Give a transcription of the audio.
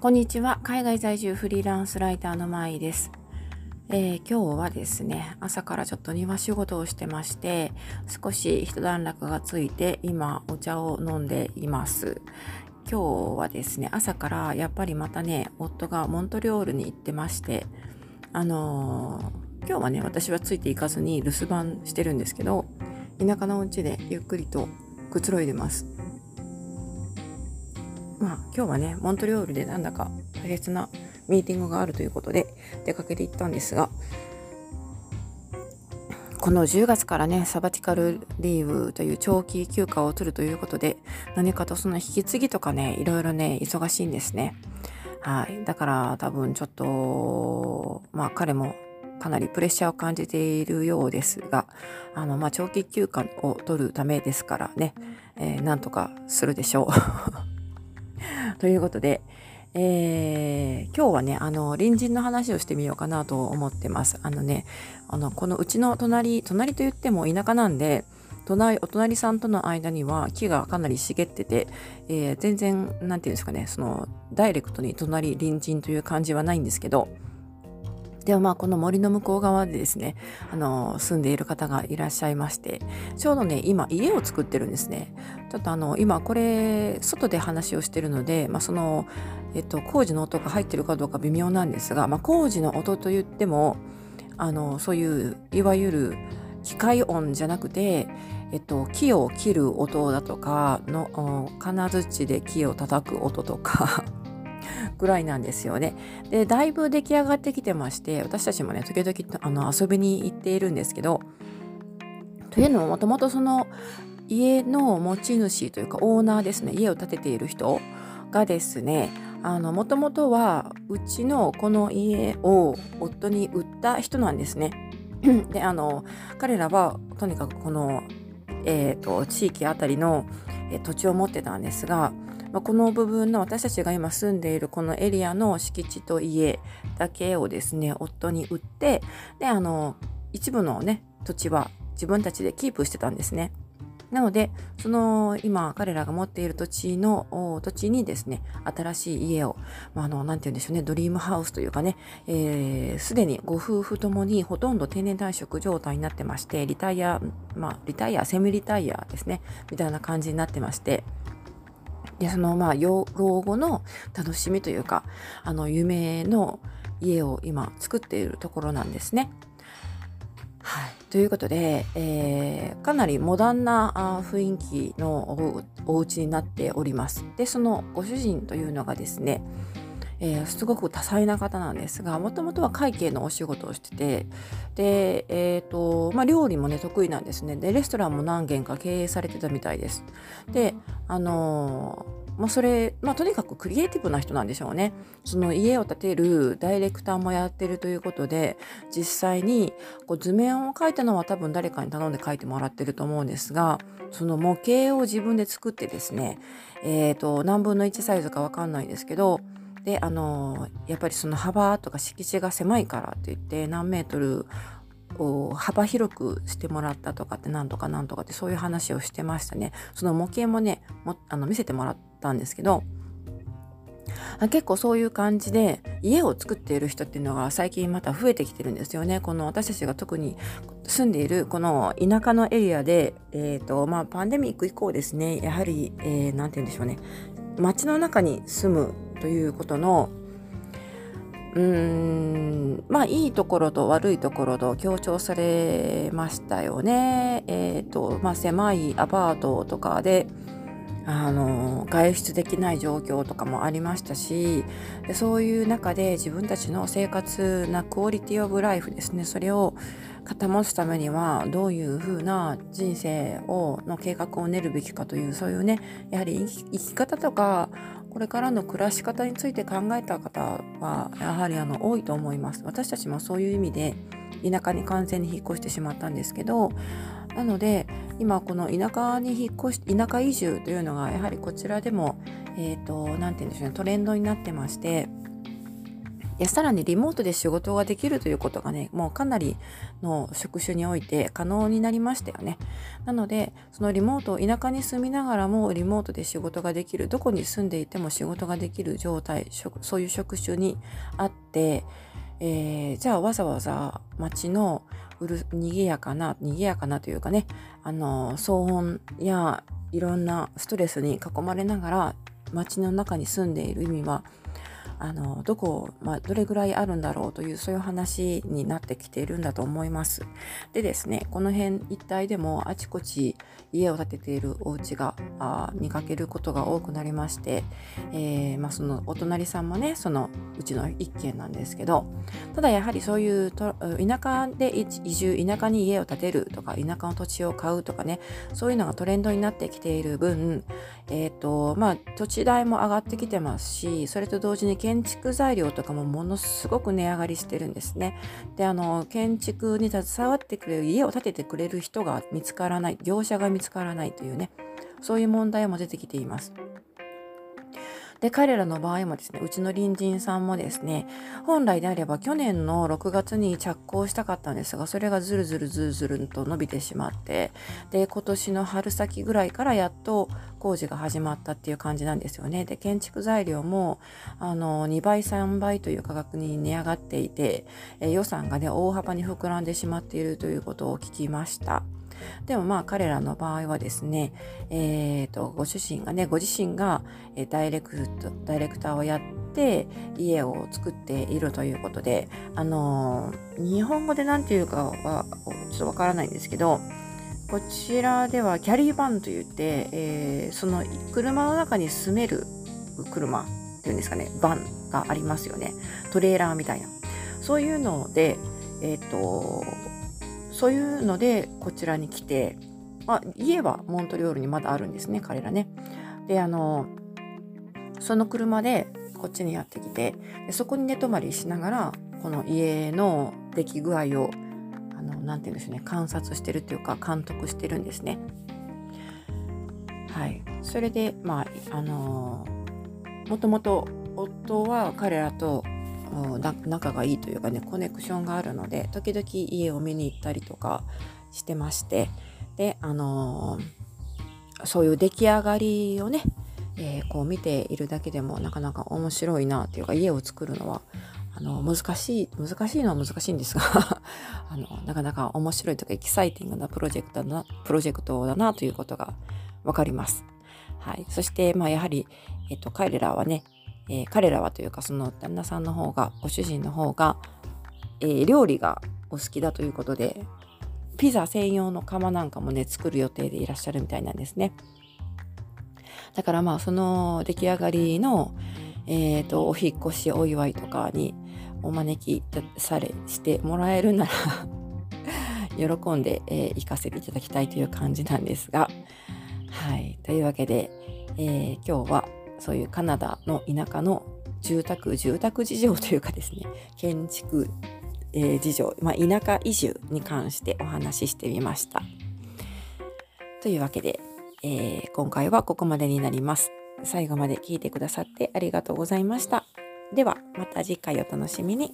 こんにちは。海外在住フリーランスライターのまいです。えー、今日はですね、朝からちょっと庭仕事をしてまして、少し一段落がついて、今お茶を飲んでいます。今日はですね、朝からやっぱりまたね、夫がモントリオールに行ってまして、あのー、今日はね、私はついていかずに留守番してるんですけど、田舎のお家でゆっくりとくつろいでます。まあ今日はね、モントリオールでなんだか大切なミーティングがあるということで出かけていったんですが、この10月からね、サバティカルリーブという長期休暇を取るということで、何かとその引き継ぎとかね、いろいろね、忙しいんですね。はい。だから多分ちょっと、まあ彼もかなりプレッシャーを感じているようですが、あの、まあ長期休暇を取るためですからね、えー、なんとかするでしょう。ということで、えー、今日はね、あの、隣人の話をしてみようかなと思ってます。あのね、あの、このうちの隣、隣と言っても田舎なんで、隣、お隣さんとの間には木がかなり茂ってて、えー、全然、何て言うんですかね、その、ダイレクトに隣、隣人という感じはないんですけど、ではまあこの森の向こう側でですね、あの、住んでいる方がいらっしゃいまして、ちょうどね、今家を作ってるんですね。ちょっとあの、今これ、外で話をしてるので、まあその、えっと、工事の音が入ってるかどうか微妙なんですが、まあ工事の音と言っても、あの、そういう、いわゆる機械音じゃなくて、えっと、木を切る音だとかの、金槌で木を叩く音とかぐらいなんですよね。で、だいぶ出来上がってきてまして、私たちもね、時々あの遊びに行っているんですけど、というのももともとその家の持ち主というかオーナーですね、家を建てている人がですね、もともとはうちのこの家を夫に売った人なんですね。で、あの、彼らはとにかくこの、え、ー、と、地域あたりの、え土地を持ってたんですが、まあ、この部分の私たちが今住んでいるこのエリアの敷地と家だけをですね、夫に売って、で、あの、一部のね、土地は自分たちでキープしてたんですね。なので、その今彼らが持っている土地の土地にですね、新しい家を、まあ、あの、なんて言うんでしょうね、ドリームハウスというかね、す、えー、で、にご夫婦ともにほとんど定年退職状態になってまして、リタイア、まあ、リタイア、セミリタイアですね、みたいな感じになってまして、で、そのまあ、老後の楽しみというか、あの、夢の家を今作っているところなんですね。はい。ということで、えー、かなりモダンな雰囲気のお家になっております。で、そのご主人というのがですね、えー、すごく多彩な方なんですが、もともとは会計のお仕事をしてて、で、え、ー、と、まあ、料理もね、得意なんですね。で、レストランも何軒か経営されてたみたいです。で、あのまあ、それ、まあ、とにかくクリエイティブな人なんでしょうね。その家を建てるダイレクターもやってるということで、実際にこう図面を描いたのは多分誰かに頼んで描いてもらってると思うんですが、その模型を自分で作ってですね、えっ、ー、と、何分の1サイズかわかんないですけど、で、あの、やっぱりその幅とか敷地が狭いからって言って何メートル幅広くしてもらったとかってなんとかなんとかってそういう話をしてましたね。その模型もね、もあの見せてもらったんですけど、結構そういう感じで家を作っている人っていうのが最近また増えてきてるんですよね。この私たちが特に住んでいるこの田舎のエリアで、えっ、ー、と、まあパンデミック以降ですね、やはり、えー、なんて言うんでしょうね。街の中に住むということのうーんまあいいところと悪いところと強調されましたよね。えっ、ー、とまあ狭いアパートとかであの外出できない状況とかもありましたしそういう中で自分たちの生活なクオリティオブライフですねそれを固持つためにはどういうふうな人生をの計画を練るべきかというそういうねやはり生き方とかこれからの暮らし方について考えた方はやはりあの多いと思います。私たちもそういう意味で田舎に完全に引っ越してしまったんですけどなので今この田舎に引っ越し田舎移住というのがやはりこちらでもえっ、ー、と何て言うんでしょうねトレンドになってましてでさらにリモートで仕事ができるということがねもうかなりの職種において可能になりましたよね。なのでそのリモート田舎に住みながらもリモートで仕事ができるどこに住んでいても仕事ができる状態そういう職種にあって、えー、じゃあわざわざ街のうる賑やかな賑やかなというかねあの騒音やいろんなストレスに囲まれながら街の中に住んでいる意味はあのどこ、まあ、どれぐらいあるんだろうというそういう話になってきているんだと思います。でですねこの辺一帯でもあちこち家を建てているお家があ見かけることが多くなりまして、えー、まあ、そのお隣さんもねそのうちの一軒なんですけどただやはりそういうと田舎で移住田舎に家を建てるとか田舎の土地を買うとかねそういうのがトレンドになってきている分、えーとまあ、土地代も上がってきてますしそれと同時に建築材料とかもものすごく値上がりしてるんですね。であの建築に携わってくれる家を建ててくれる人が見つからない業者が見つからないというねそういう問題も出てきています。で、彼らの場合もですね、うちの隣人さんもですね、本来であれば去年の6月に着工したかったんですが、それがずるずるずるずると伸びてしまって、で、今年の春先ぐらいからやっと工事が始まったっていう感じなんですよね。で、建築材料も、あの、2倍、3倍という価格に値上がっていて、予算がね、大幅に膨らんでしまっているということを聞きました。でもまあ彼らの場合はですね、えーと、ご主人がねご自身がダイレクトダイレクターをやって家を作っているということであの日本語で何て言うかはちょっとわからないんですけどこちらではキャリーバンといって、えー、その車の中に住める車っていうんですかねバンがありますよね。トレーラーみたいな。そういうのでえっ、ー、とそういうのでこちらに来て、まあ、家はモントリオールにまだあるんですね彼らね。であのその車でこっちにやってきてそこに寝泊まりしながらこの家の出来具合をあのなて言うんでしょうね観察してるっていうか監督してるんですね。はい、それでまああのもともと夫は彼らと仲がいいというかねコネクションがあるので時々家を見に行ったりとかしてましてであのー、そういう出来上がりをね、えー、こう見ているだけでもなかなか面白いなっていうか家を作るのはあの難しい難しいのは難しいんですが あのなかなか面白いとかエキサイティングなプロジェクトだなプロジェクトだなということが分かります。はい、そして、まあ、やはり、えっと、彼らはねえー、彼らはというかその旦那さんの方がご主人の方が、えー、料理がお好きだということでピザ専用の窯なんかもね作る予定でいらっしゃるみたいなんですね。だからまあその出来上がりの、えーと、お引越しお祝いとかにお招きされしてもらえるなら 喜んで、えー、行かせていただきたいという感じなんですが。はい。というわけで、えー、今日はそういうカナダの田舎の住宅、住宅事情というかですね、建築、えー、事情、まあ、田舎移住に関してお話ししてみました。というわけで、えー、今回はここまでになります。最後まで聞いてくださってありがとうございました。では、また次回お楽しみに。